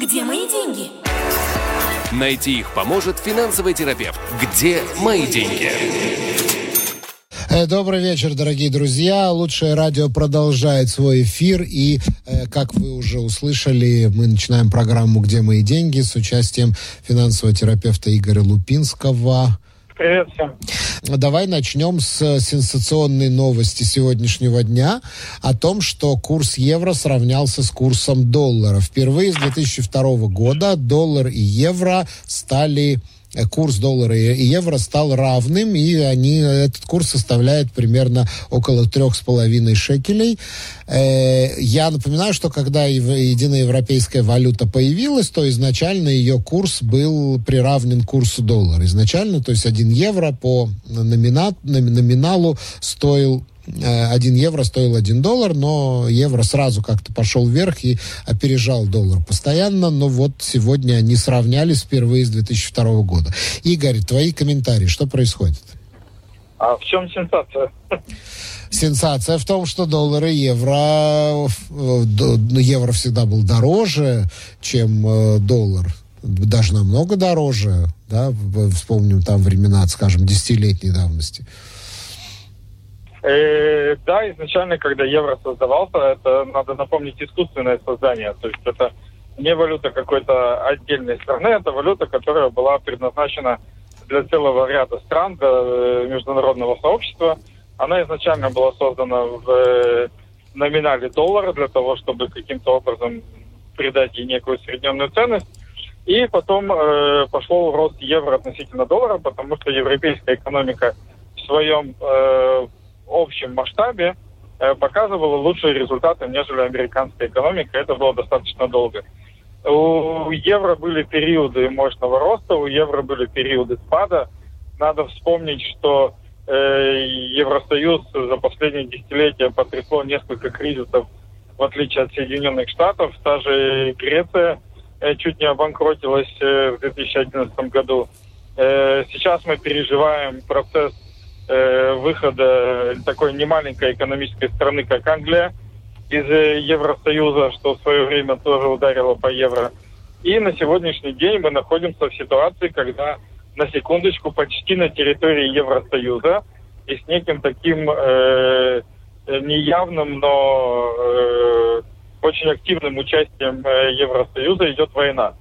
Где мои деньги? Найти их поможет финансовый терапевт. Где мои деньги? Э, добрый вечер, дорогие друзья. Лучшее радио продолжает свой эфир. И, э, как вы уже услышали, мы начинаем программу «Где мои деньги» с участием финансового терапевта Игоря Лупинского. Привет всем. Давай начнем с сенсационной новости сегодняшнего дня о том, что курс евро сравнялся с курсом доллара. Впервые с 2002 года доллар и евро стали Э, курс доллара и евро стал равным, и они, этот курс составляет примерно около трех с половиной шекелей. Э, я напоминаю, что когда единая европейская валюта появилась, то изначально ее курс был приравнен курсу доллара. Изначально, то есть один евро по номина, номиналу стоил 1 евро стоил 1 доллар, но евро сразу как-то пошел вверх и опережал доллар постоянно. Но вот сегодня они сравнялись впервые с 2002 года. Игорь, твои комментарии, что происходит? А в чем сенсация? Сенсация в том, что доллар и евро, ну, евро всегда был дороже, чем э, доллар даже намного дороже, да, вспомним там времена, скажем, десятилетней давности. Э, да, изначально, когда евро создавался, это, надо напомнить, искусственное создание. То есть это не валюта какой-то отдельной страны, это валюта, которая была предназначена для целого ряда стран, для э, международного сообщества. Она изначально была создана в э, номинале доллара для того, чтобы каким-то образом придать ей некую усредненную ценность. И потом э, пошел рост евро относительно доллара, потому что европейская экономика в своем э, общем масштабе э, показывала лучшие результаты, нежели американская экономика. Это было достаточно долго. У евро были периоды мощного роста, у евро были периоды спада. Надо вспомнить, что э, Евросоюз за последние десятилетия потрясло несколько кризисов, в отличие от Соединенных Штатов. Та же Греция э, чуть не обанкротилась э, в 2011 году. Э, сейчас мы переживаем процесс э, выхода такой немаленькой экономической страны, как Англия, из э, Евросоюза, что в свое время тоже ударило по евро. И на сегодняшний день мы находимся в ситуации, когда на секундочку почти на территории Евросоюза и с неким таким э, неявным, но э, очень активным участием э, Евросоюза идет война.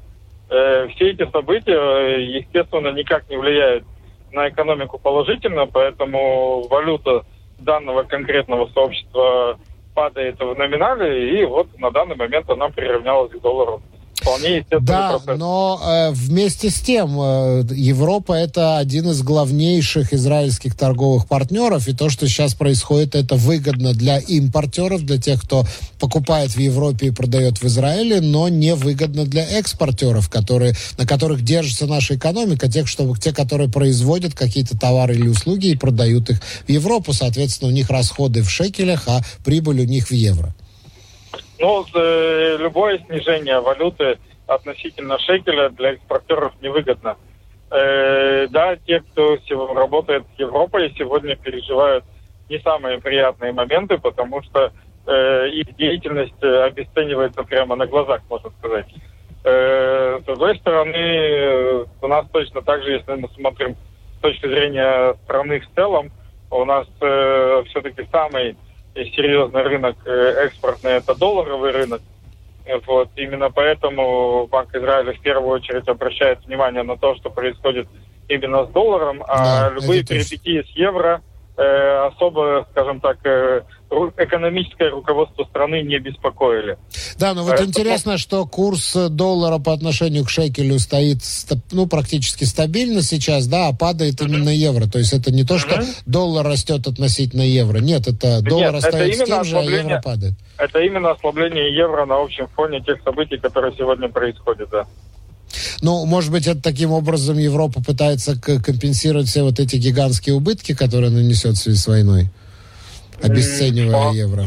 Э, все эти события, э, естественно, никак не влияют на экономику положительно, поэтому валюта данного конкретного сообщества падает в номинале, и вот на данный момент она приравнялась к доллару вполне естественный да, процесс. но э, вместе с тем э, Европа это один из главнейших израильских торговых партнеров, и то, что сейчас происходит, это выгодно для импортеров, для тех, кто покупает в Европе и продает в Израиле, но не выгодно для экспортеров, которые, на которых держится наша экономика, тех, что, те, которые производят какие-то товары или услуги и продают их в Европу, соответственно, у них расходы в шекелях, а прибыль у них в евро. Ну, э, любое снижение валюты относительно шекеля для экспортеров невыгодно. Э, да, те, кто работает с Европой, сегодня переживают не самые приятные моменты, потому что э, их деятельность обесценивается прямо на глазах, можно сказать. С другой стороны, у нас точно так же, если мы смотрим с точки зрения страны в целом, у нас все-таки самый серьезный рынок э, экспортный, это долларовый рынок. Вот. Именно поэтому Банк Израиля в первую очередь обращает внимание на то, что происходит именно с долларом, а да, любые перипетии с евро Э, особо, скажем так, э, экономическое руководство страны не беспокоили. Да, но вот Поэтому... интересно, что курс доллара по отношению к шекелю стоит ну, практически стабильно сейчас, да, а падает mm-hmm. именно евро. То есть это не то, что mm-hmm. доллар растет относительно евро. Нет, это доллар Нет, остается тем же, а евро падает. Это именно ослабление евро на общем фоне тех событий, которые сегодня происходят, да. Ну, может быть, это таким образом Европа пытается компенсировать все вот эти гигантские убытки, которые нанесет в связи с войной, обесценивая евро.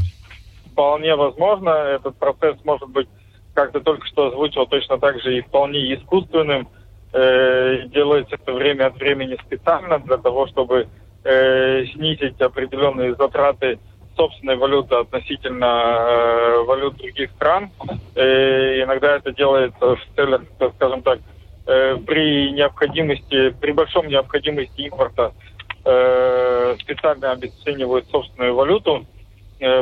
Вполне возможно. Этот процесс может быть, как ты только что озвучил, точно так же и вполне искусственным. Э, делается это время от времени специально для того, чтобы э, снизить определенные затраты собственной валюты относительно э, валют других стран. Э, иногда это делается в целях, скажем так, э, при необходимости, при большом необходимости импорта специально обесценивают собственную валюту.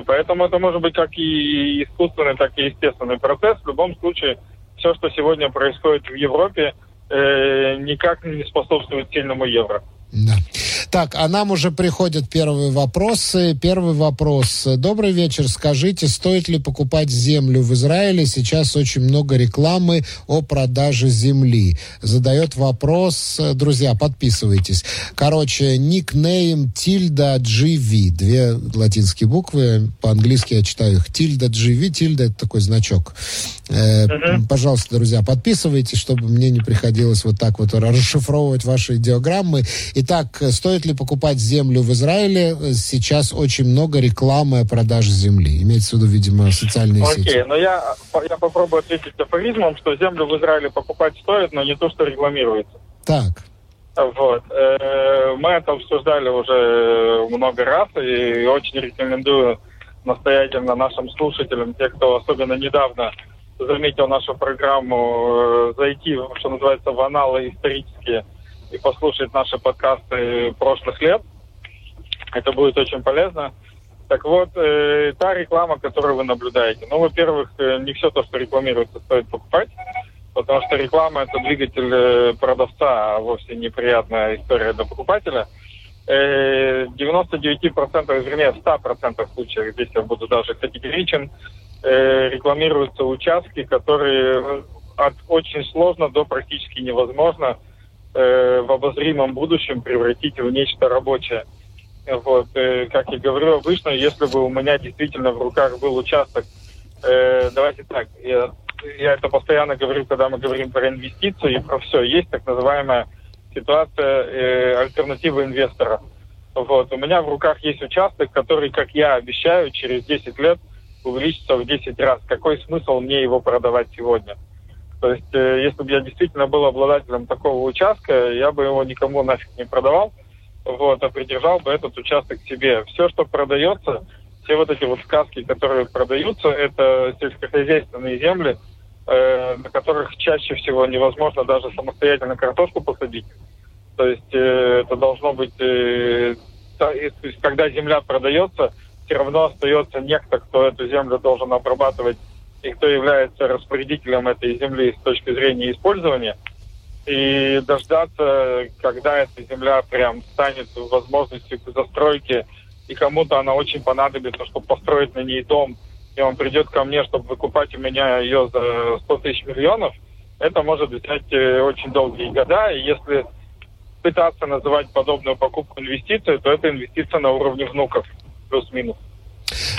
Поэтому это может быть как и искусственный, так и естественный процесс. В любом случае, все, что сегодня происходит в Европе, никак не способствует сильному евро. Да. Так, а нам уже приходят первые вопросы. Первый вопрос. Добрый вечер. Скажите, стоит ли покупать землю в Израиле? Сейчас очень много рекламы о продаже земли. Задает вопрос. Друзья, подписывайтесь. Короче, никнейм Тильда GV. Две латинские буквы. По-английски я читаю их. Тильда GV. Тильда это такой значок. Э, uh-huh. Пожалуйста, друзья, подписывайтесь, чтобы мне не приходилось вот так вот расшифровывать ваши идеограммы. Итак, стоит ли покупать землю в Израиле? Сейчас очень много рекламы о продаже земли. Имеется в виду, видимо, социальные Окей, сети. Окей, но я, я попробую ответить афоризмом, что землю в Израиле покупать стоит, но не то, что рекламируется. Так. Вот. Э, мы это обсуждали уже много раз и очень рекомендую настоятельно нашим слушателям, те, кто особенно недавно заметил нашу программу, э, зайти, что называется, в аналы исторические и послушать наши подкасты прошлых лет. Это будет очень полезно. Так вот, э, та реклама, которую вы наблюдаете. Ну, во-первых, э, не все то, что рекламируется, стоит покупать, потому что реклама – это двигатель э, продавца, а вовсе неприятная история для покупателя. Э, 99%, вернее, в 100% случаев, здесь я буду даже категоричен, э, рекламируются участки, которые от очень сложно до практически невозможно э, в обозримом будущем превратить в нечто рабочее. Вот, э, как я говорю, обычно, если бы у меня действительно в руках был участок, э, давайте так, я, я это постоянно говорю, когда мы говорим про инвестиции и про все, есть так называемая ситуация э, альтернативы инвестора. Вот, у меня в руках есть участок, который, как я обещаю, через 10 лет увеличится в 10 раз. Какой смысл мне его продавать сегодня? То есть, э, если бы я действительно был обладателем такого участка, я бы его никому нафиг не продавал, вот, а придержал бы этот участок себе. Все, что продается, все вот эти вот сказки, которые продаются, это сельскохозяйственные земли, э, на которых чаще всего невозможно даже самостоятельно картошку посадить. То есть э, это должно быть, то есть, когда земля продается, все равно остается некто, кто эту землю должен обрабатывать и кто является распорядителем этой земли с точки зрения использования. И дождаться, когда эта земля прям станет возможностью к застройке, и кому-то она очень понадобится, чтобы построить на ней дом, и он придет ко мне, чтобы выкупать у меня ее за 100 тысяч миллионов, это может взять э, очень долгие года. И если пытаться называть подобную покупку инвестицией, то это инвестиция на уровне внуков, плюс-минус.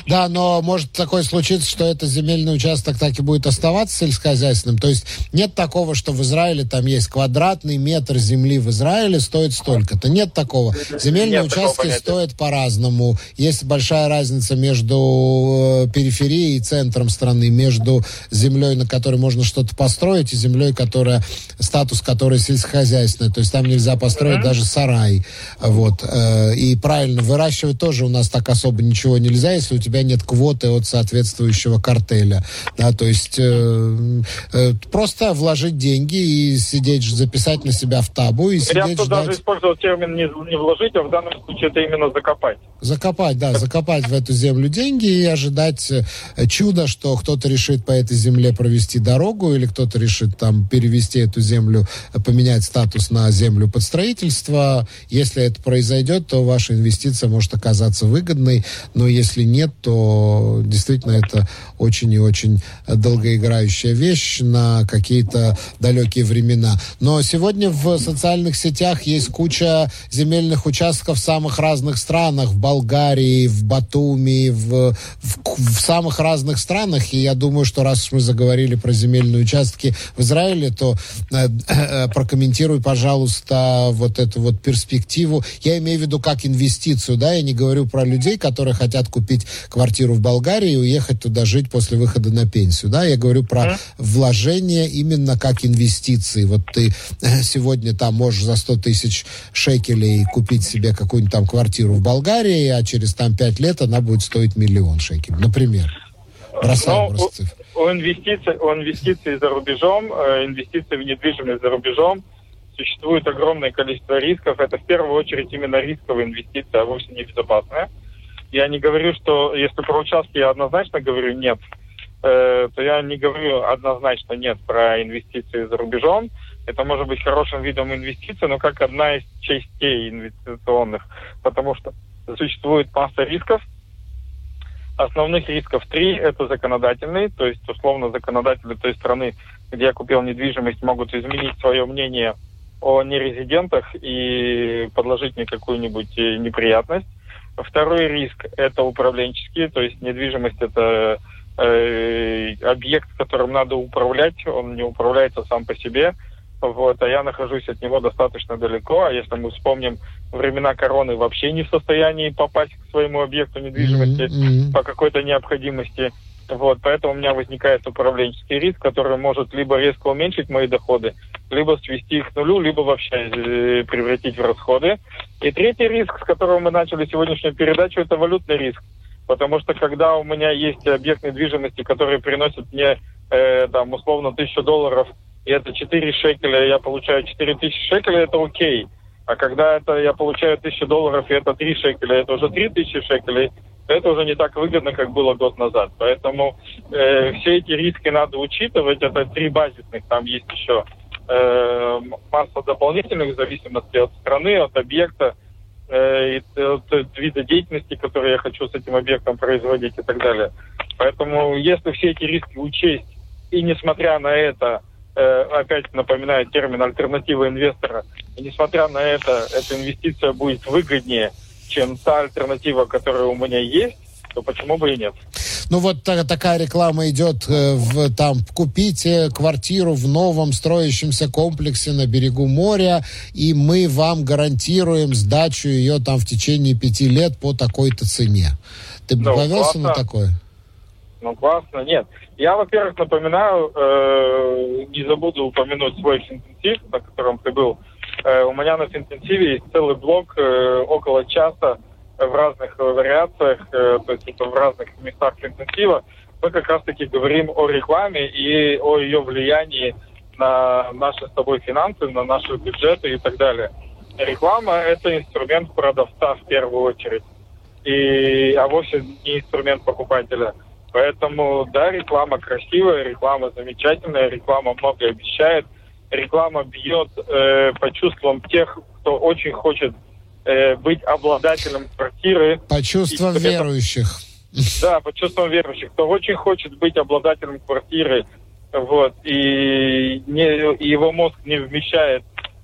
Да, но может такое случиться, что этот земельный участок так и будет оставаться сельскохозяйственным. То есть нет такого, что в Израиле там есть квадратный метр земли в Израиле стоит столько-то. Нет такого. Земельные нет участки стоят по-разному. Есть большая разница между э, периферией и центром страны, между землей, на которой можно что-то построить, и землей, которая статус которой сельскохозяйственная. То есть там нельзя построить mm-hmm. даже сарай. Вот. Э, и правильно, выращивать тоже у нас так особо ничего нельзя, если у тебя нет квоты от соответствующего картеля. Да, то есть э, э, просто вложить деньги и сидеть, записать на себя в табу и сидеть Я ждать... даже использовал термин не, не вложить, а в данном случае это именно закопать. Закопать, да, закопать в эту землю деньги и ожидать э, чуда, что кто-то решит по этой земле провести дорогу или кто-то решит там перевести эту землю, э, поменять статус на землю под строительство. Если это произойдет, то ваша инвестиция может оказаться выгодной, но если нет, то действительно это очень и очень долгоиграющая вещь на какие-то далекие времена. Но сегодня в социальных сетях есть куча земельных участков в самых разных странах, в Болгарии, в Батуми, в, в, в самых разных странах. И я думаю, что раз мы заговорили про земельные участки в Израиле, то э, э, прокомментируй, пожалуйста, вот эту вот перспективу. Я имею в виду как инвестицию, да, я не говорю про людей, которые хотят купить купить квартиру в Болгарии и уехать туда жить после выхода на пенсию. Да, я говорю про mm. вложение именно как инвестиции. Вот ты э, сегодня там можешь за 100 тысяч шекелей купить себе какую-нибудь там квартиру в Болгарии, а через там 5 лет она будет стоить миллион шекелей, например. Бросаем ну, у, у, инвестиций, у инвестиций за рубежом, э, инвестиций в недвижимость за рубежом существует огромное количество рисков. Это в первую очередь именно рисковые инвестиции, а вовсе не безопасные. Я не говорю, что если про участки я однозначно говорю нет, э, то я не говорю однозначно нет про инвестиции за рубежом. Это может быть хорошим видом инвестиций, но как одна из частей инвестиционных, потому что существует масса рисков. Основных рисков три – это законодательные, то есть условно законодатели той страны, где я купил недвижимость, могут изменить свое мнение о нерезидентах и подложить мне какую-нибудь э, неприятность. Второй риск – это управленческий, то есть недвижимость – это э, объект, которым надо управлять, он не управляется сам по себе, вот, а я нахожусь от него достаточно далеко, а если мы вспомним времена короны, вообще не в состоянии попасть к своему объекту недвижимости mm-hmm. по какой-то необходимости, вот, поэтому у меня возникает управленческий риск, который может либо резко уменьшить мои доходы, либо свести их к нулю, либо вообще э, превратить в расходы. И третий риск, с которого мы начали сегодняшнюю передачу, это валютный риск. Потому что когда у меня есть объект недвижимости, который приносит мне, э, там, условно, тысячу долларов, и это 4 шекеля, я получаю 4 тысячи шекелей, это окей. А когда это я получаю тысячу долларов, и это 3 шекеля, это уже 3 тысячи шекелей, это уже не так выгодно, как было год назад. Поэтому э, все эти риски надо учитывать. Это три базисных. Там есть еще э, масса дополнительных в зависимости от страны, от объекта, э, от, от вида деятельности, который я хочу с этим объектом производить и так далее. Поэтому если все эти риски учесть, и несмотря на это, э, опять напоминаю термин альтернатива инвестора, и несмотря на это, эта инвестиция будет выгоднее, чем та альтернатива, которая у меня есть, то почему бы и нет? Ну вот та, такая реклама идет э, в там купите квартиру в новом строящемся комплексе на берегу моря, и мы вам гарантируем сдачу ее там в течение пяти лет по такой-то цене. Ты бы ну, повелся на такое? Ну классно, нет. Я, во-первых, напоминаю, э, не забуду упомянуть свой интенсив, на котором ты был Э, у меня на интенсиве есть целый блок э, около часа в разных вариациях, э, то есть это в разных местах интенсива. Мы как раз-таки говорим о рекламе и о ее влиянии на наши с тобой финансы, на наши бюджеты и так далее. Реклама – это инструмент продавца в первую очередь, и, а вовсе не инструмент покупателя. Поэтому, да, реклама красивая, реклама замечательная, реклама много обещает – реклама бьет э, по чувствам тех, кто очень хочет э, быть обладателем квартиры. По чувствам и, верующих. Да, по чувствам верующих. Кто очень хочет быть обладателем квартиры, вот, и, не, и его мозг не вмещает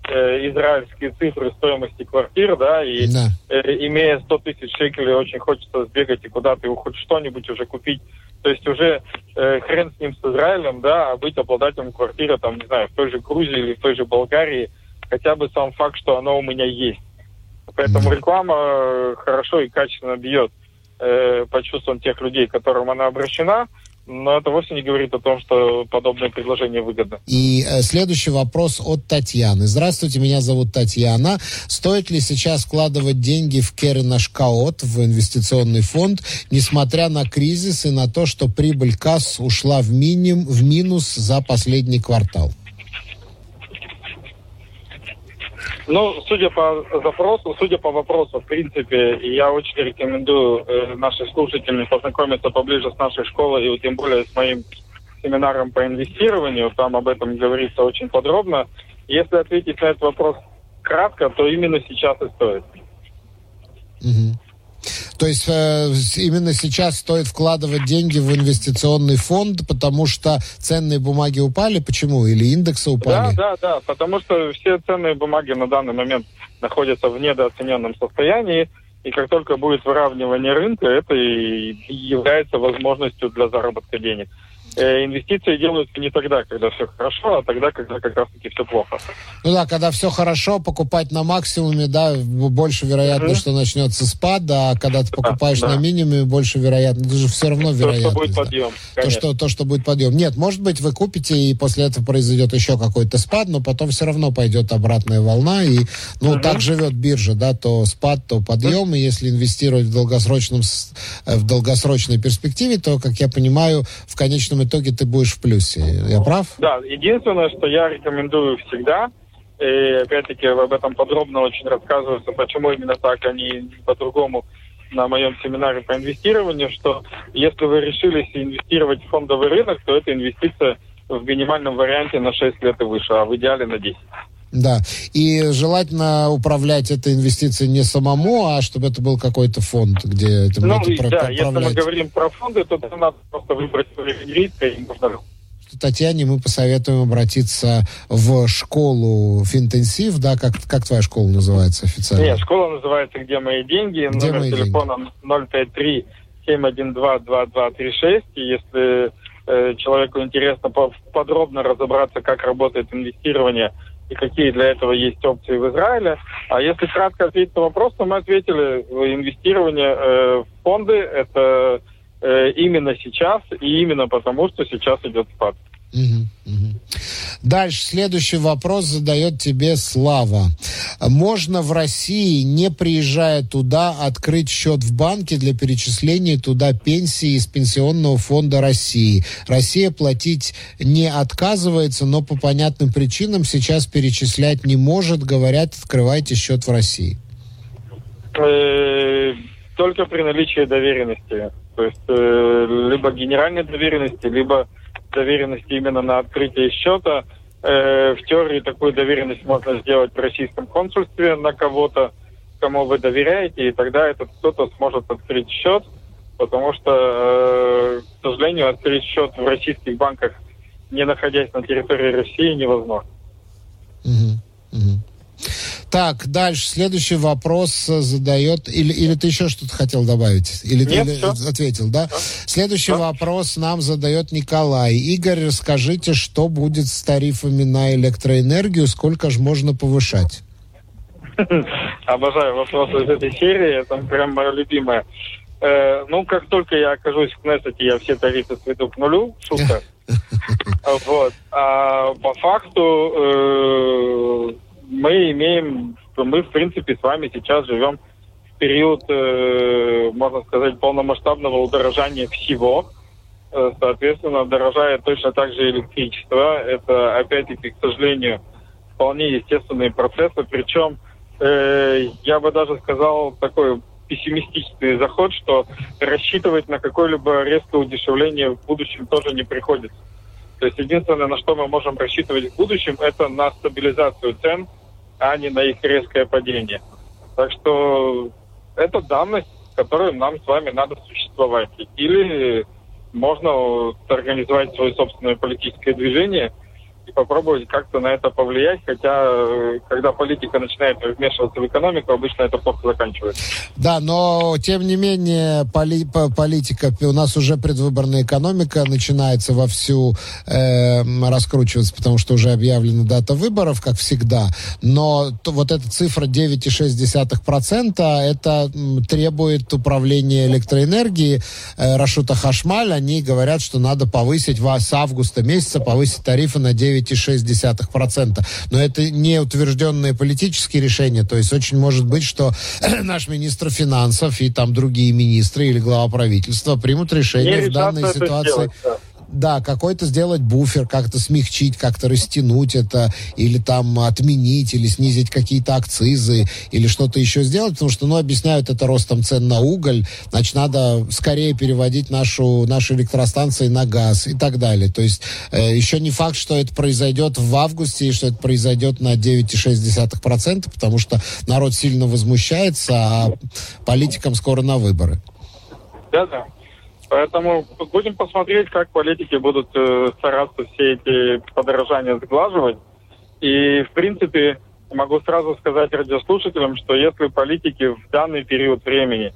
э, израильские цифры стоимости квартир, да, и да. Э, имея 100 тысяч шекелей, очень хочется сбегать и куда-то хоть что-нибудь уже купить то есть уже э, хрен с ним, с Израилем, да, а быть обладателем квартиры, там, не знаю, в той же Грузии или в той же Болгарии, хотя бы сам факт, что оно у меня есть. Поэтому реклама э, хорошо и качественно бьет э, по чувствам тех людей, к которым она обращена, но это вовсе не говорит о том, что подобное предложение выгодно. И э, следующий вопрос от Татьяны. Здравствуйте, меня зовут Татьяна. Стоит ли сейчас вкладывать деньги в Керенашкаот, в инвестиционный фонд, несмотря на кризис и на то, что прибыль касс ушла в, миним, в минус за последний квартал? Ну, судя по запросу, судя по вопросу, в принципе, я очень рекомендую э, нашим слушателям познакомиться поближе с нашей школой и тем более с моим семинаром по инвестированию. Там об этом говорится очень подробно. Если ответить на этот вопрос кратко, то именно сейчас и стоит. Угу. То есть э, именно сейчас стоит вкладывать деньги в инвестиционный фонд, потому что ценные бумаги упали. Почему? Или индексы упали? Да, да, да. Потому что все ценные бумаги на данный момент находятся в недооцененном состоянии. И как только будет выравнивание рынка, это и является возможностью для заработка денег. Э, инвестиции делаются не тогда, когда все хорошо, а тогда, когда как раз-таки все плохо. Ну да, когда все хорошо, покупать на максимуме, да, больше вероятность, mm-hmm. что начнется спад, а когда ты покупаешь да, да. на минимуме, больше вероятность, это же все равно вероятность. То, что будет подъем. То что, то, что будет подъем. Нет, может быть, вы купите, и после этого произойдет еще какой-то спад, но потом все равно пойдет обратная волна, и, ну, mm-hmm. так живет биржа, да, то спад, то подъем, mm-hmm. и если инвестировать в долгосрочном, э, в долгосрочной перспективе, то, как я понимаю, в конечном итоге ты будешь в плюсе. Я прав? Да, единственное, что я рекомендую всегда, и опять-таки об этом подробно очень рассказывается, почему именно так, а не по-другому на моем семинаре по инвестированию, что если вы решились инвестировать в фондовый рынок, то это инвестиция в минимальном варианте на 6 лет и выше, а в идеале на 10. Да, и желательно управлять этой инвестицией не самому, а чтобы это был какой-то фонд, где это ну, и, да, если мы говорим про фонды, то надо просто выбрать риска и можно Татьяне мы посоветуем обратиться в школу Финтенсив, да, как, как твоя школа называется официально? Нет, школа называется «Где мои деньги», Где номер мои телефона деньги? 053-712-2236, и если э, человеку интересно подробно разобраться, как работает инвестирование и какие для этого есть опции в Израиле. А если кратко ответить на вопрос, то мы ответили, инвестирование э, в фонды – это э, именно сейчас и именно потому, что сейчас идет спад. Угу, угу. Дальше, следующий вопрос задает тебе Слава. Можно в России, не приезжая туда, открыть счет в банке для перечисления туда пенсии из Пенсионного фонда России? Россия платить не отказывается, но по понятным причинам сейчас перечислять не может. Говорят, открывайте счет в России. Э, только при наличии доверенности. То есть э, либо генеральной доверенности, либо доверенности именно на открытие счета. Э, в теории такую доверенность можно сделать в российском консульстве на кого-то, кому вы доверяете, и тогда этот кто-то сможет открыть счет, потому что, э, к сожалению, открыть счет в российских банках, не находясь на территории России, невозможно. Угу, угу. Так, дальше. Следующий вопрос э, задает... Или, или ты еще что-то хотел добавить? Или Нет, ты все. ответил, да? Все. Следующий все. вопрос нам задает Николай. Игорь, расскажите, что будет с тарифами на электроэнергию? Сколько же можно повышать? Обожаю вопросы из этой серии. Это прям мое любимое. Э, ну, как только я окажусь в Кнессете, я все тарифы сведу к нулю. Шутка. Вот. А по факту э, мы имеем, мы в принципе с вами сейчас живем в период, э, можно сказать, полномасштабного удорожания всего. Э, соответственно, дорожает точно так же электричество. Это, опять-таки, к сожалению, вполне естественные процессы. Причем, э, я бы даже сказал, такой пессимистический заход, что рассчитывать на какое-либо резкое удешевление в будущем тоже не приходится. То есть единственное, на что мы можем рассчитывать в будущем, это на стабилизацию цен, а не на их резкое падение. Так что это данность, которую нам с вами надо существовать. Или можно организовать свое собственное политическое движение – и попробовать как-то на это повлиять, хотя э, когда политика начинает вмешиваться в экономику, обычно это плохо заканчивается. Да, но тем не менее поли политика, у нас уже предвыборная экономика начинается вовсю э, раскручиваться, потому что уже объявлена дата выборов, как всегда, но то, вот эта цифра 9,6% это требует управления электроэнергией. Э, Рашута Хашмаль, они говорят, что надо повысить с августа месяца, повысить тарифы на 9 9,6%. Но это не утвержденные политические решения. То есть очень может быть, что наш министр финансов и там другие министры или глава правительства примут решение в данной ситуации. Сделать, да да, какой-то сделать буфер, как-то смягчить, как-то растянуть это, или там отменить, или снизить какие-то акцизы, или что-то еще сделать, потому что, ну, объясняют это ростом цен на уголь, значит, надо скорее переводить нашу, наши электростанции на газ и так далее. То есть э, еще не факт, что это произойдет в августе, и что это произойдет на 9,6%, потому что народ сильно возмущается, а политикам скоро на выборы. Да-да. Поэтому будем посмотреть, как политики будут э, стараться все эти подорожания сглаживать. И, в принципе, могу сразу сказать радиослушателям, что если политики в данный период времени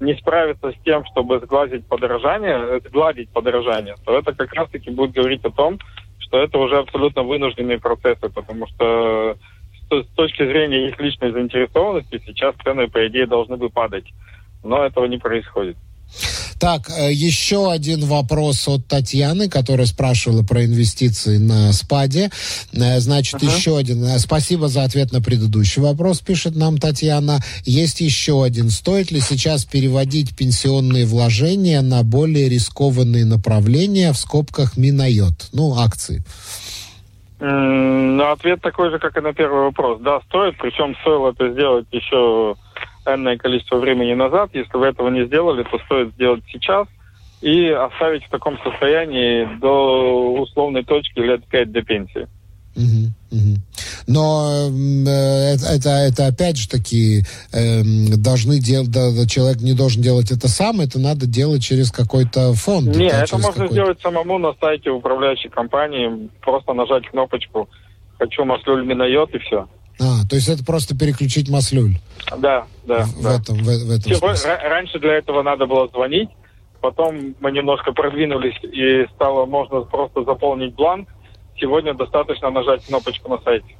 не справится с тем, чтобы сгладить подорожание, сгладить подорожание, то это как раз-таки будет говорить о том, что это уже абсолютно вынужденные процессы, потому что с точки зрения их личной заинтересованности сейчас цены, по идее, должны бы падать. Но этого не происходит. Так, э, еще один вопрос от Татьяны, которая спрашивала про инвестиции на СПАДе. Э, значит, uh-huh. еще один. Э, спасибо за ответ на предыдущий вопрос, пишет нам Татьяна. Есть еще один. Стоит ли сейчас переводить пенсионные вложения на более рискованные направления, в скобках Минайот, ну, акции? Ответ такой же, как и на первый вопрос. Да, стоит, причем стоило это сделать еще энное количество времени назад. Если вы этого не сделали, то стоит сделать сейчас и оставить в таком состоянии до условной точки лет 5 до пенсии. Но э, это, это опять же таки э, должны делать, да, человек не должен делать это сам, это надо делать через какой-то фонд. Нет, это можно сделать самому на сайте управляющей компании, просто нажать кнопочку «Хочу маслюль Минайот» и все. А, то есть это просто переключить маслюль? Да, да. В, да. этом, в, в этом Всего, раньше для этого надо было звонить, потом мы немножко продвинулись и стало можно просто заполнить бланк. Сегодня достаточно нажать кнопочку на сайте.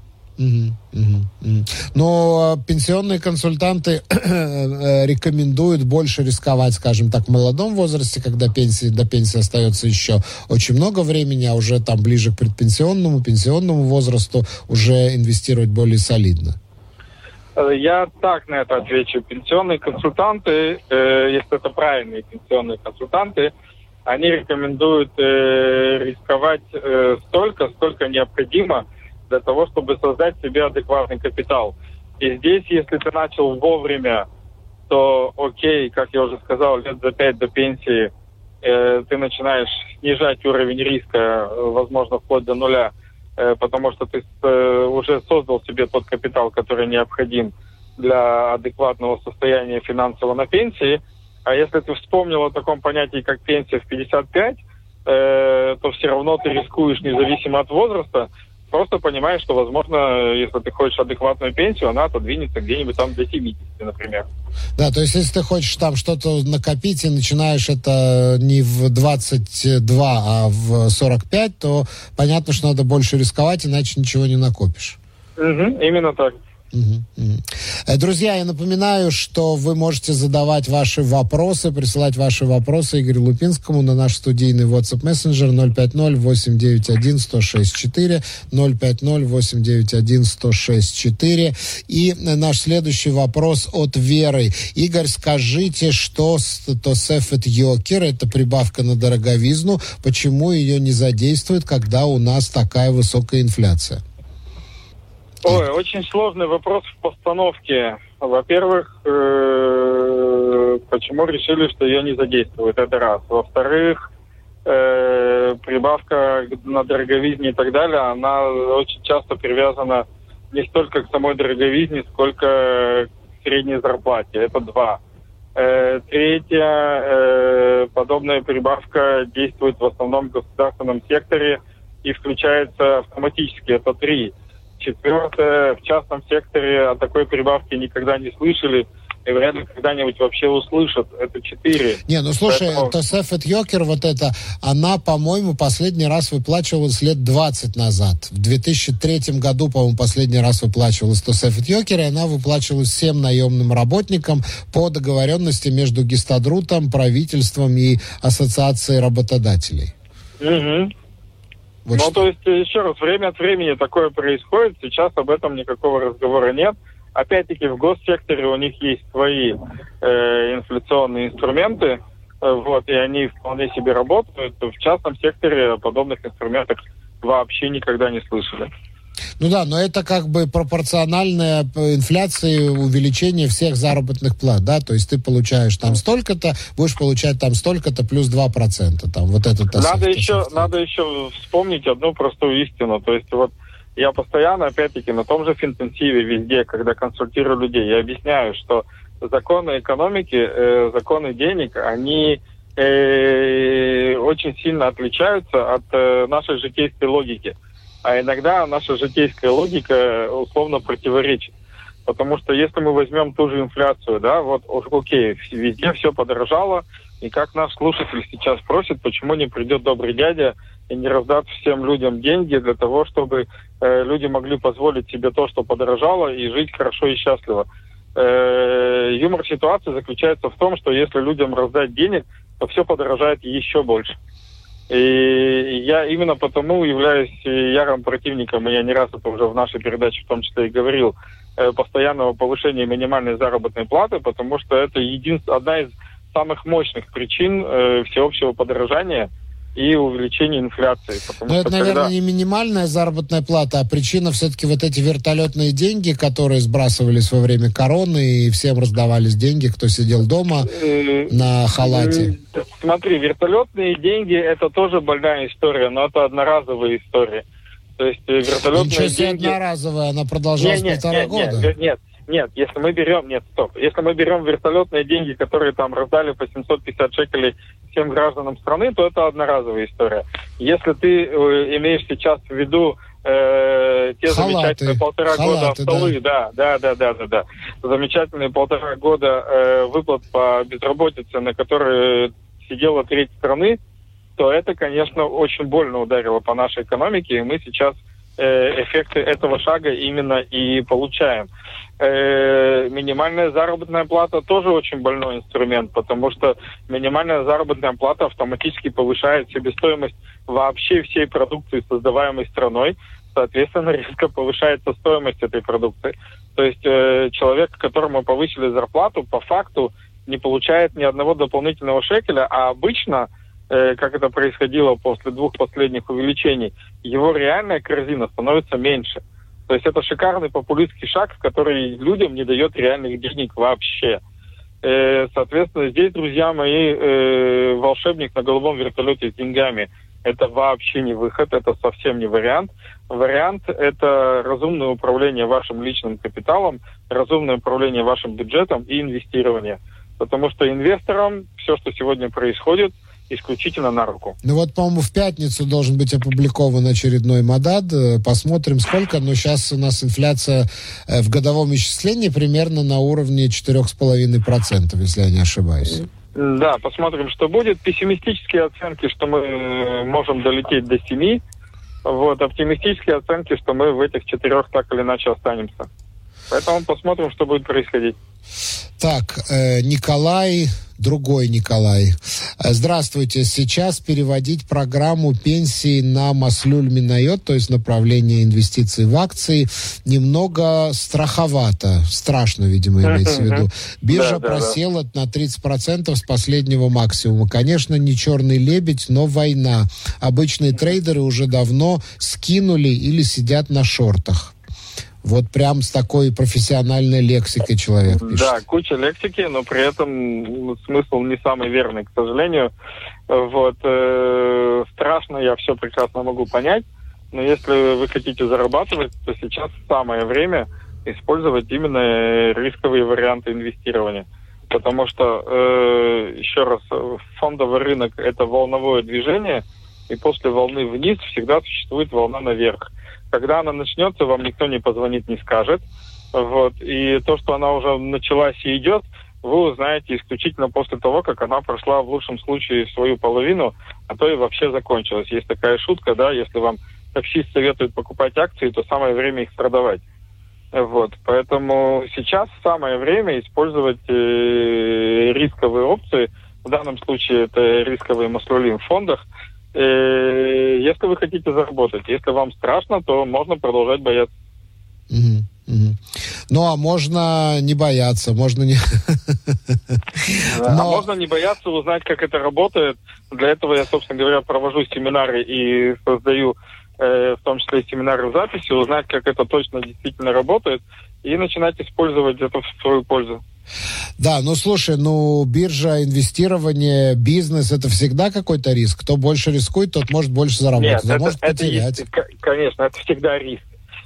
Но пенсионные консультанты э, рекомендуют больше рисковать, скажем так, в молодом возрасте, когда пенсии, до пенсии остается еще очень много времени, а уже там ближе к предпенсионному, пенсионному возрасту уже инвестировать более солидно. Э, я так на это отвечу. Пенсионные консультанты, э, если это правильные пенсионные консультанты, они рекомендуют э, рисковать э, столько, сколько необходимо для того, чтобы создать себе адекватный капитал. И здесь, если ты начал вовремя, то окей, как я уже сказал, лет за пять до пенсии э, ты начинаешь снижать уровень риска, возможно, вплоть до нуля, э, потому что ты э, уже создал себе тот капитал, который необходим для адекватного состояния финансового на пенсии. А если ты вспомнил о таком понятии, как пенсия в 55, э, то все равно ты рискуешь независимо от возраста, просто понимаешь, что, возможно, если ты хочешь адекватную пенсию, она отодвинется где-нибудь там до 70, например. Да, то есть если ты хочешь там что-то накопить и начинаешь это не в 22, а в 45, то понятно, что надо больше рисковать, иначе ничего не накопишь. Угу, именно так. Э, друзья, я напоминаю, что вы можете задавать ваши вопросы, присылать ваши вопросы Игорю Лупинскому на наш студийный WhatsApp мессенджер 050-891-1064, 050-891-1064. И наш следующий вопрос от Веры. Игорь, скажите, что Тосефет Йокер, это прибавка на дороговизну, почему ее не задействует, когда у нас такая высокая инфляция? Ой, очень сложный вопрос в постановке. Во-первых, э, почему решили, что ее не задействуют, это раз. Во-вторых, э, прибавка на дороговизне и так далее, она очень часто привязана не столько к самой дороговизне, сколько к средней зарплате. Это два. Э, третье, подобная прибавка действует в основном в государственном секторе и включается автоматически. Это три. Четвертое, в частном секторе о такой прибавке никогда не слышали и вряд ли когда-нибудь вообще услышат. Это четыре. Не, ну слушай, Поэтому... Тосефет Йокер, вот это, она, по-моему, последний раз выплачивалась лет 20 назад. В 2003 году, по-моему, последний раз выплачивалась Тосефет Йокер, и она выплачивалась всем наемным работникам по договоренности между Гистадрутом, правительством и Ассоциацией работодателей. Угу. Вот ну, что... то есть, еще раз, время от времени такое происходит, сейчас об этом никакого разговора нет. Опять-таки, в госсекторе у них есть свои э, инфляционные инструменты, э, вот, и они вполне себе работают. В частном секторе подобных инструментах вообще никогда не слышали. Ну да, но это как бы пропорциональная инфляции увеличение всех заработных плат, да, то есть ты получаешь там столько-то, будешь получать там столько-то плюс 2%, там вот это Надо еще, надо еще вспомнить одну простую истину, то есть вот я постоянно, опять-таки, на том же финтенсиве везде, когда консультирую людей, я объясняю, что законы экономики, э, законы денег, они э, очень сильно отличаются от э, нашей житейской логики а иногда наша житейская логика условно противоречит. Потому что если мы возьмем ту же инфляцию, да, вот, окей, везде все подорожало, и как наш слушатель сейчас просит, почему не придет добрый дядя и не раздаст всем людям деньги для того, чтобы э, люди могли позволить себе то, что подорожало, и жить хорошо и счастливо. Э, юмор ситуации заключается в том, что если людям раздать денег, то все подорожает еще больше. И я именно потому являюсь ярым противником, и я не раз это уже в нашей передаче в том числе и говорил, э, постоянного повышения минимальной заработной платы, потому что это единственная, одна из самых мощных причин э, всеобщего подорожания – и увеличение инфляции. Но это, наверное, когда... не минимальная заработная плата, а причина все-таки вот эти вертолетные деньги, которые сбрасывались во время короны, и всем раздавались деньги, кто сидел дома э, на халате. Смотри, вертолетные деньги это тоже больная история, но это одноразовая история. То есть э, вертолетные Ничего себе деньги... одноразовая, она продолжалась нет, нет, полтора нет, года. Нет, нет, нет, если мы берем, нет, стоп, если мы берем вертолетные деньги, которые там раздали по 750 шекелей всем гражданам страны, то это одноразовая история. Если ты э, имеешь сейчас в виду э, те халаты, замечательные полтора халаты, года столы, да. да, да, да, да, да, замечательные полтора года э, выплат по безработице, на которые сидела треть страны, то это, конечно, очень больно ударило по нашей экономике, и мы сейчас эффекты этого шага именно и получаем. Э, минимальная заработная плата тоже очень больной инструмент, потому что минимальная заработная плата автоматически повышает себестоимость вообще всей продукции, создаваемой страной, соответственно, резко повышается стоимость этой продукции. То есть э, человек, которому повысили зарплату, по факту не получает ни одного дополнительного шекеля, а обычно Э, как это происходило после двух последних увеличений, его реальная корзина становится меньше. То есть это шикарный популистский шаг, который людям не дает реальных денег вообще. Э, соответственно, здесь, друзья мои, э, волшебник на голубом вертолете с деньгами – это вообще не выход, это совсем не вариант. Вариант – это разумное управление вашим личным капиталом, разумное управление вашим бюджетом и инвестирование. Потому что инвесторам все, что сегодня происходит – исключительно на руку. Ну вот, по-моему, в пятницу должен быть опубликован очередной МАДАД. Посмотрим, сколько. Но сейчас у нас инфляция э, в годовом исчислении примерно на уровне 4,5%, если я не ошибаюсь. Да, посмотрим, что будет. Пессимистические оценки, что мы э, можем долететь до 7. Вот, оптимистические оценки, что мы в этих четырех так или иначе останемся. Поэтому посмотрим, что будет происходить. Так, э, Николай другой Николай. Здравствуйте. Сейчас переводить программу пенсии на Маслюль Минайот, то есть направление инвестиций в акции, немного страховато. Страшно, видимо, имеется в виду. Биржа да, просела да. на 30% с последнего максимума. Конечно, не черный лебедь, но война. Обычные трейдеры уже давно скинули или сидят на шортах. Вот прям с такой профессиональной лексикой человек пишет. Да, куча лексики, но при этом смысл не самый верный, к сожалению. Вот. Э, страшно, я все прекрасно могу понять, но если вы хотите зарабатывать, то сейчас самое время использовать именно рисковые варианты инвестирования. Потому что, э, еще раз, фондовый рынок – это волновое движение, и после волны вниз всегда существует волна наверх. Когда она начнется, вам никто не позвонит, не скажет. Вот. И то, что она уже началась и идет, вы узнаете исключительно после того, как она прошла в лучшем случае свою половину, а то и вообще закончилась. Есть такая шутка, да, если вам таксист советует покупать акции, то самое время их продавать. Вот, поэтому сейчас самое время использовать э, рисковые опции. В данном случае это рисковые маслюли в фондах, если вы хотите заработать. Если вам страшно, то можно продолжать бояться. Ну, а можно не бояться, можно не... Да, Но... А можно не бояться узнать, как это работает. Для этого я, собственно говоря, провожу семинары и создаю э, в том числе и семинары в записи, узнать, как это точно действительно работает, и начинать использовать это в свою пользу. Да, ну слушай, ну биржа, инвестирование, бизнес это всегда какой-то риск. Кто больше рискует, тот может больше заработать, Нет, а это, может потерять. Это есть, конечно, это всегда риск.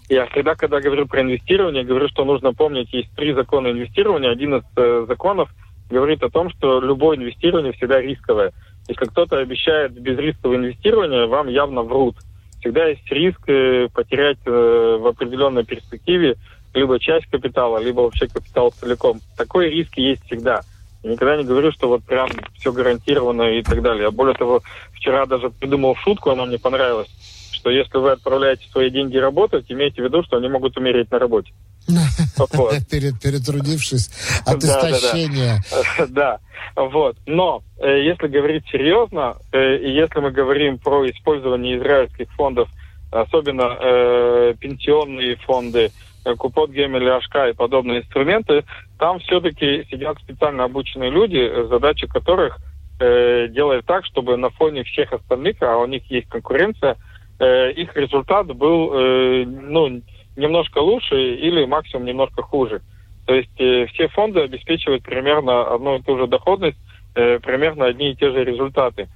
Я всегда, когда говорю про инвестирование, говорю, что нужно помнить, есть три закона инвестирования. Один из э, законов говорит о том, что любое инвестирование всегда рисковое. Если кто-то обещает безрисковое инвестирование, вам явно врут. Всегда есть риск э, потерять э, в определенной перспективе либо часть капитала, либо вообще капитал целиком. Такой риск есть всегда. Я никогда не говорю, что вот прям все гарантировано и так далее. Я более того, вчера даже придумал шутку, она мне понравилась, что если вы отправляете свои деньги работать, имейте в виду, что они могут умереть на работе. Перед, перетрудившись от истощения. Да, вот. Но э, если говорить серьезно, э, и если мы говорим про использование израильских фондов, особенно э, пенсионные фонды, Купот, Гемель, Ашка и подобные инструменты, там все-таки сидят специально обученные люди, задача которых э, делает так, чтобы на фоне всех остальных, а у них есть конкуренция, э, их результат был э, ну, немножко лучше или максимум немножко хуже. То есть э, все фонды обеспечивают примерно одну и ту же доходность, э, примерно одни и те же результаты.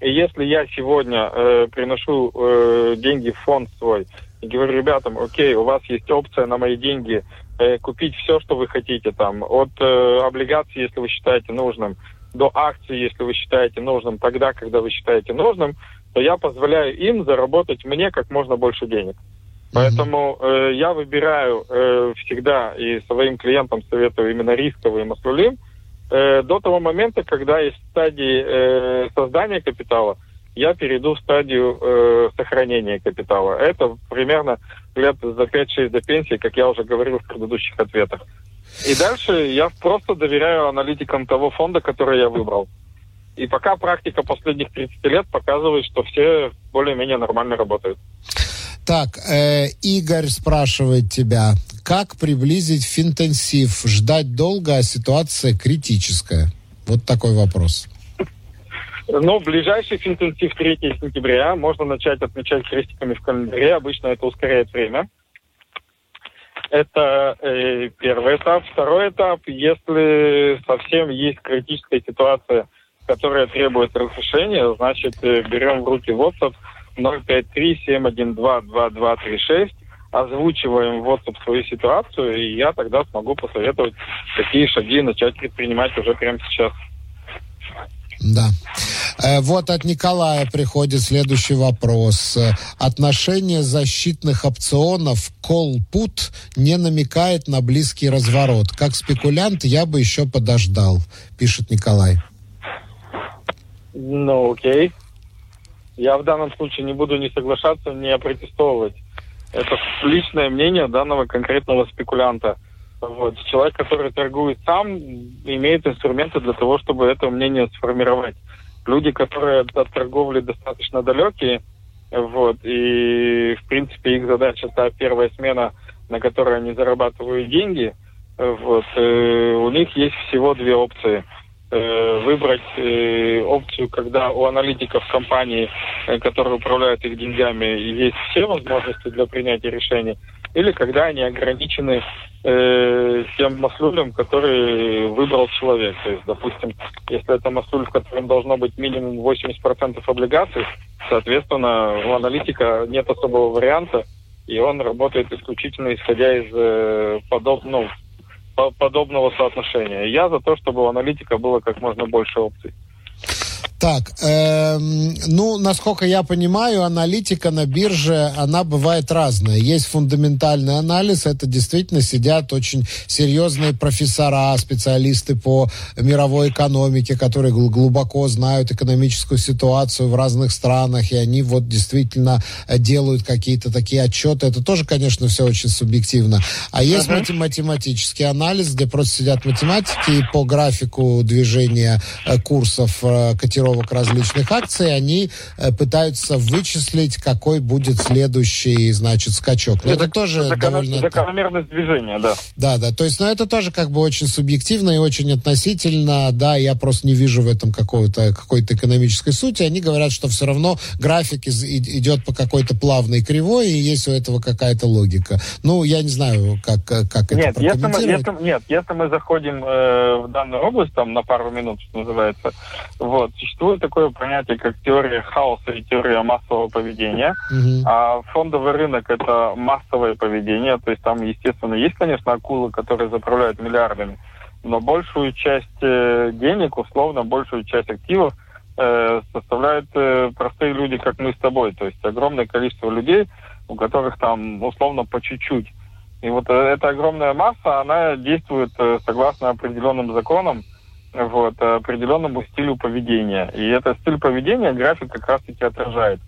И если я сегодня э, приношу э, деньги в фонд свой и говорю ребятам, окей, у вас есть опция на мои деньги э, купить все, что вы хотите, там, от э, облигаций, если вы считаете нужным, до акций, если вы считаете нужным, тогда, когда вы считаете нужным, то я позволяю им заработать мне как можно больше денег. Поэтому э, я выбираю э, всегда и своим клиентам советую именно рисковые маслюли э, до того момента, когда из стадии э, создания капитала я перейду в стадию э, сохранения капитала. Это примерно лет за 5-6 до пенсии, как я уже говорил в предыдущих ответах. И дальше я просто доверяю аналитикам того фонда, который я выбрал. И пока практика последних 30 лет показывает, что все более-менее нормально работают. Так, э, Игорь спрашивает тебя, как приблизить финтенсив? Ждать долго, а ситуация критическая? Вот такой вопрос. Ну, ближайший финтенсив 3 сентября можно начать отмечать крестиками в календаре. Обычно это ускоряет время. Это э, первый этап. Второй этап, если совсем есть критическая ситуация, которая требует разрешения, значит, э, берем в руки WhatsApp – 053-712-2236, озвучиваем в WhatsApp свою ситуацию, и я тогда смогу посоветовать, какие шаги начать предпринимать уже прямо сейчас. Да. Э, вот от Николая приходит следующий вопрос. Отношение защитных опционов call-put не намекает на близкий разворот. Как спекулянт я бы еще подождал, пишет Николай. Ну, окей. Я в данном случае не буду ни соглашаться, ни протестовывать. Это личное мнение данного конкретного спекулянта. Вот. Человек, который торгует сам, имеет инструменты для того, чтобы это мнение сформировать. Люди, которые от торговли достаточно далекие, вот, и, в принципе, их задача – та первая смена, на которой они зарабатывают деньги, вот, э, у них есть всего две опции – выбрать э, опцию, когда у аналитиков компании, э, которые управляют их деньгами, есть все возможности для принятия решений, или когда они ограничены э, тем маслюлем, который выбрал человек. То есть, допустим, если это маслюль, в котором должно быть минимум 80% облигаций, соответственно, у аналитика нет особого варианта, и он работает исключительно исходя из э, подобного, ну, подобного соотношения. Я за то, чтобы у аналитика было как можно больше опций. Так, эм, ну, насколько я понимаю, аналитика на бирже, она бывает разная. Есть фундаментальный анализ, это действительно сидят очень серьезные профессора, специалисты по мировой экономике, которые глубоко знают экономическую ситуацию в разных странах, и они вот действительно э, делают какие-то такие отчеты. Это тоже, конечно, все очень субъективно. А есть uh-huh. математический анализ, где просто сидят математики и по графику движения э, курсов э, котировок котировок различных акций, они э, пытаются вычислить, какой будет следующий, значит, скачок. Но это, это тоже закон... довольно... Закономерность движения, да. Да, да. То есть, ну, это тоже как бы очень субъективно и очень относительно. Да, я просто не вижу в этом какого-то, какой-то экономической сути. Они говорят, что все равно график из, идет по какой-то плавной кривой, и есть у этого какая-то логика. Ну, я не знаю, как, как нет, это если мы, если, Нет, если мы заходим э, в данную область, там, на пару минут, что называется, вот, существует такое понятие, как теория хаоса и теория массового поведения. Mm-hmm. А фондовый рынок это массовое поведение, то есть там, естественно, есть, конечно, акулы, которые заправляют миллиардами, но большую часть э, денег, условно, большую часть активов э, составляют э, простые люди, как мы с тобой. То есть огромное количество людей, у которых там, условно, по чуть-чуть И вот э, эта огромная масса, она действует э, согласно определенным законам, вот, определенному стилю поведения. И этот стиль поведения график как раз-таки отражает.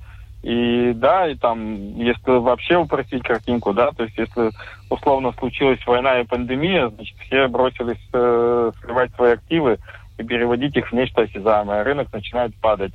И да, и там, если вообще упростить картинку, да, то есть если условно случилась война и пандемия, значит, все бросились э, сливать свои активы и переводить их в нечто осязаемое. Рынок начинает падать.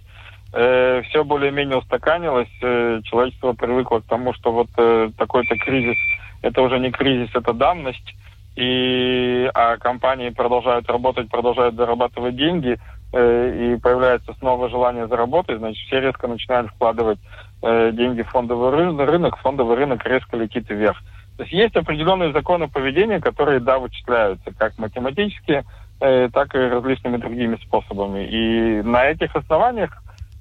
Э, все более-менее устаканилось, э, человечество привыкло к тому, что вот э, такой-то кризис, это уже не кризис, это давность, и, а компании продолжают работать, продолжают зарабатывать деньги, э, и появляется снова желание заработать, значит, все резко начинают вкладывать э, деньги в фондовый рынок, фондовый рынок резко летит вверх. То есть есть определенные законы поведения, которые, да, вычисляются, как математически, э, так и различными другими способами. И на этих основаниях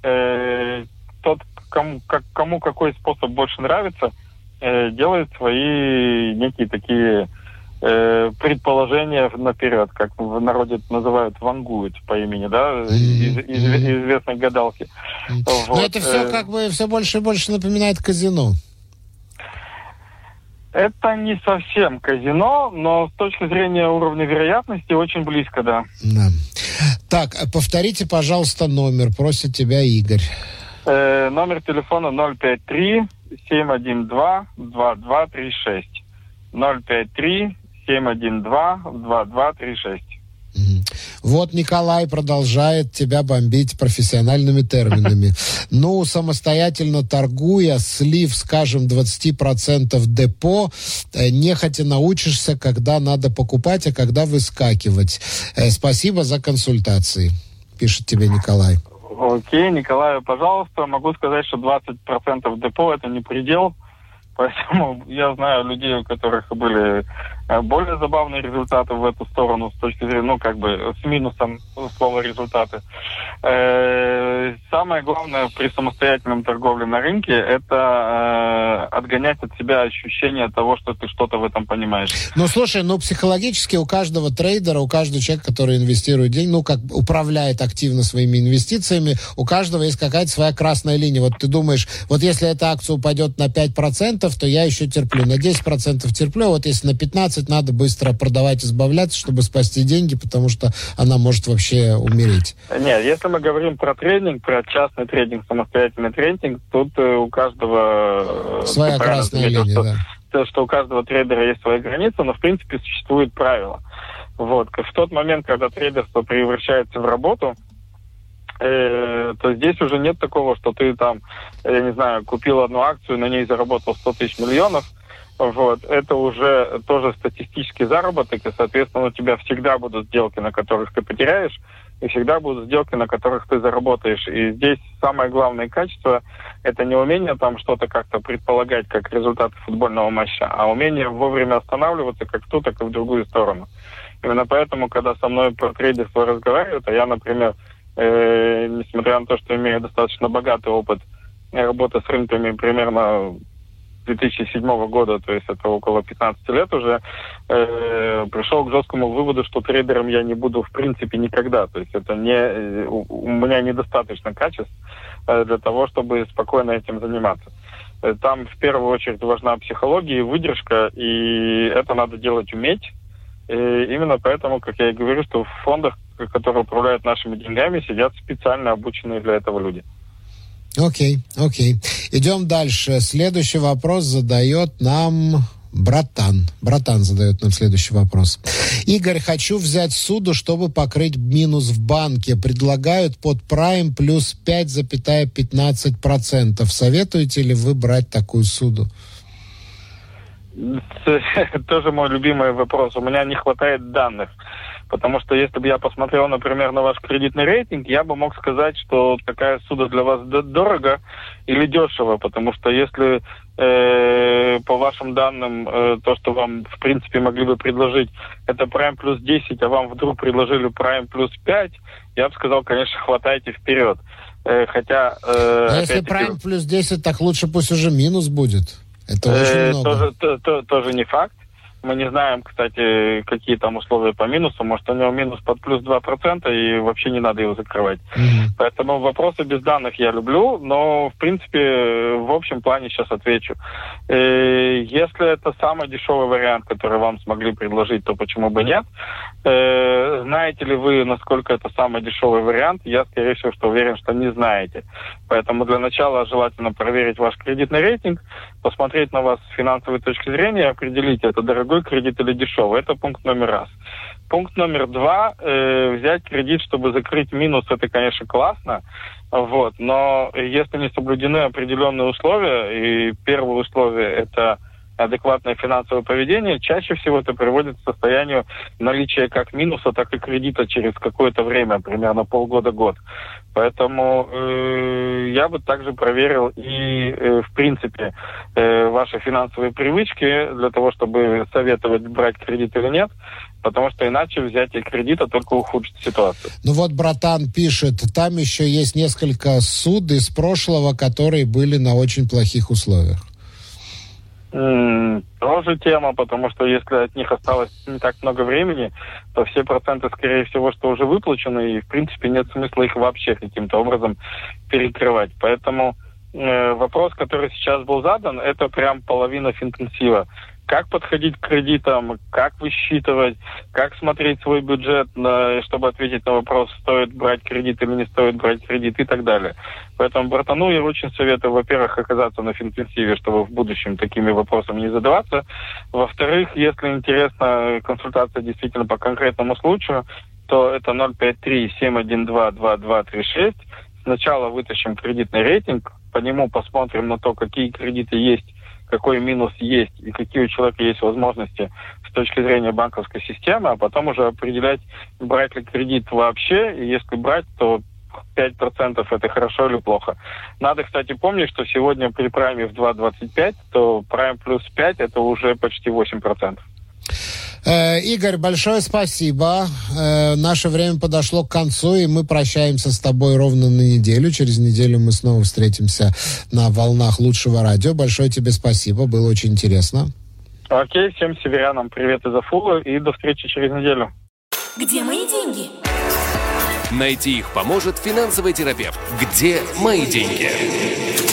э, тот, кому, как, кому какой способ больше нравится, э, делает свои некие такие э, предположения наперед, как в народе называют, вангуют по имени, да, из, из, известной гадалки. Вот. Но это все э, как бы все больше и больше напоминает казино. Это не совсем казино, но с точки зрения уровня вероятности очень близко, да. Да. Так, повторите, пожалуйста, номер. Просит тебя Игорь. Э, номер телефона 053 712 2236. 053 712 2236. Вот Николай продолжает тебя бомбить профессиональными терминами. Ну, самостоятельно торгуя, слив, скажем, 20% депо, э, нехотя научишься, когда надо покупать, а когда выскакивать. Э, спасибо за консультации, пишет тебе Николай. Окей, Николай, пожалуйста, могу сказать, что 20% депо это не предел. Поэтому я знаю людей, у которых были более забавные результаты в эту сторону с точки зрения, ну, как бы с минусом слова результаты. Э, самое главное при самостоятельном торговле на рынке – это э, отгонять от себя ощущение того, что ты что-то в этом понимаешь. Ну, слушай, ну, психологически у каждого трейдера, у каждого человека, который инвестирует деньги, ну, как управляет активно своими инвестициями, у каждого есть какая-то своя красная линия. Вот ты думаешь, вот если эта акция упадет на 5%, то я еще терплю. На 10% терплю, а вот если на 15% надо быстро продавать, избавляться, чтобы спасти деньги, потому что она может вообще умереть. Нет, если мы говорим про трейдинг, про частный трейдинг, самостоятельный трейдинг, тут э, у каждого... Э, Своя красная линия, что, да. То, что у каждого трейдера есть свои границы, но в принципе существует правило. Вот. В тот момент, когда трейдерство превращается в работу, э, то здесь уже нет такого, что ты там, я не знаю, купил одну акцию, на ней заработал 100 тысяч миллионов, вот, это уже тоже статистический заработок, и, соответственно, у тебя всегда будут сделки, на которых ты потеряешь, и всегда будут сделки, на которых ты заработаешь. И здесь самое главное качество – это не умение там что-то как-то предполагать, как результат футбольного матча, а умение вовремя останавливаться как в ту, так и в другую сторону. Именно поэтому, когда со мной про трейдерство разговаривают, а я, например, э, несмотря на то, что имею достаточно богатый опыт работы с рынками примерно 2007 года, то есть это около 15 лет уже, э, пришел к жесткому выводу, что трейдером я не буду в принципе никогда. То есть это не, э, у, меня недостаточно качеств э, для того, чтобы спокойно этим заниматься. Э, там в первую очередь важна психология и выдержка, и это надо делать уметь. И именно поэтому, как я и говорю, что в фондах, которые управляют нашими деньгами, сидят специально обученные для этого люди. Окей, окей. Идем дальше. Следующий вопрос задает нам Братан. Братан задает нам следующий вопрос. Игорь, хочу взять суду, чтобы покрыть минус в банке. Предлагают под прайм плюс 5,15%. Советуете ли вы брать такую суду? Тоже мой любимый вопрос. У меня не хватает данных. Потому что если бы я посмотрел, например, на ваш кредитный рейтинг, я бы мог сказать, что такая суда для вас дорого или дешево. Потому что если э, по вашим данным э, то, что вам в принципе могли бы предложить, это Prime плюс 10, а вам вдруг предложили Prime плюс 5, я бы сказал, конечно, хватайте вперед. Э, хотя... Э, а если Prime плюс 10, так лучше пусть уже минус будет. Это очень э, много. Тоже, то, то, тоже не факт. Мы не знаем, кстати, какие там условия по минусу. Может, у него минус под плюс 2%, и вообще не надо его закрывать. Mm-hmm. Поэтому вопросы без данных я люблю, но, в принципе, в общем плане сейчас отвечу. Э, если это самый дешевый вариант, который вам смогли предложить, то почему бы нет? Э, знаете ли вы, насколько это самый дешевый вариант? Я, скорее всего, что уверен, что не знаете. Поэтому для начала желательно проверить ваш кредитный рейтинг, посмотреть на вас с финансовой точки зрения, определить, это дорогой кредит или дешевый. Это пункт номер раз. Пункт номер два. Э, взять кредит, чтобы закрыть минус, это, конечно, классно. Вот, но если не соблюдены определенные условия, и первое условие это адекватное финансовое поведение, чаще всего это приводит к состоянию наличия как минуса, так и кредита через какое-то время, примерно полгода-год. Поэтому э, я бы также проверил и, э, в принципе, э, ваши финансовые привычки для того, чтобы советовать брать кредит или нет, потому что иначе взятие кредита только ухудшит ситуацию. Ну вот братан пишет, там еще есть несколько суд из прошлого, которые были на очень плохих условиях. Тоже тема, потому что если от них осталось не так много времени, то все проценты, скорее всего, что уже выплачены, и, в принципе, нет смысла их вообще каким-то образом перекрывать. Поэтому э, вопрос, который сейчас был задан, это прям половина финтенсива как подходить к кредитам, как высчитывать, как смотреть свой бюджет, чтобы ответить на вопрос, стоит брать кредит или не стоит брать кредит и так далее. Поэтому братану я очень советую, во-первых, оказаться на финтенсиве, чтобы в будущем такими вопросами не задаваться. Во-вторых, если интересна консультация действительно по конкретному случаю, то это 053-712-2236. Сначала вытащим кредитный рейтинг, по нему посмотрим на то, какие кредиты есть какой минус есть и какие у человека есть возможности с точки зрения банковской системы, а потом уже определять, брать ли кредит вообще, и если брать, то 5% это хорошо или плохо. Надо, кстати, помнить, что сегодня при прайме в 2.25, то прайм плюс 5 это уже почти 8%. Э, Игорь, большое спасибо. Э, наше время подошло к концу, и мы прощаемся с тобой ровно на неделю. Через неделю мы снова встретимся на волнах лучшего радио. Большое тебе спасибо, было очень интересно. Окей, всем северянам привет из Афула и до встречи через неделю. Где мои деньги? Найти их поможет финансовый терапевт. Где мои деньги?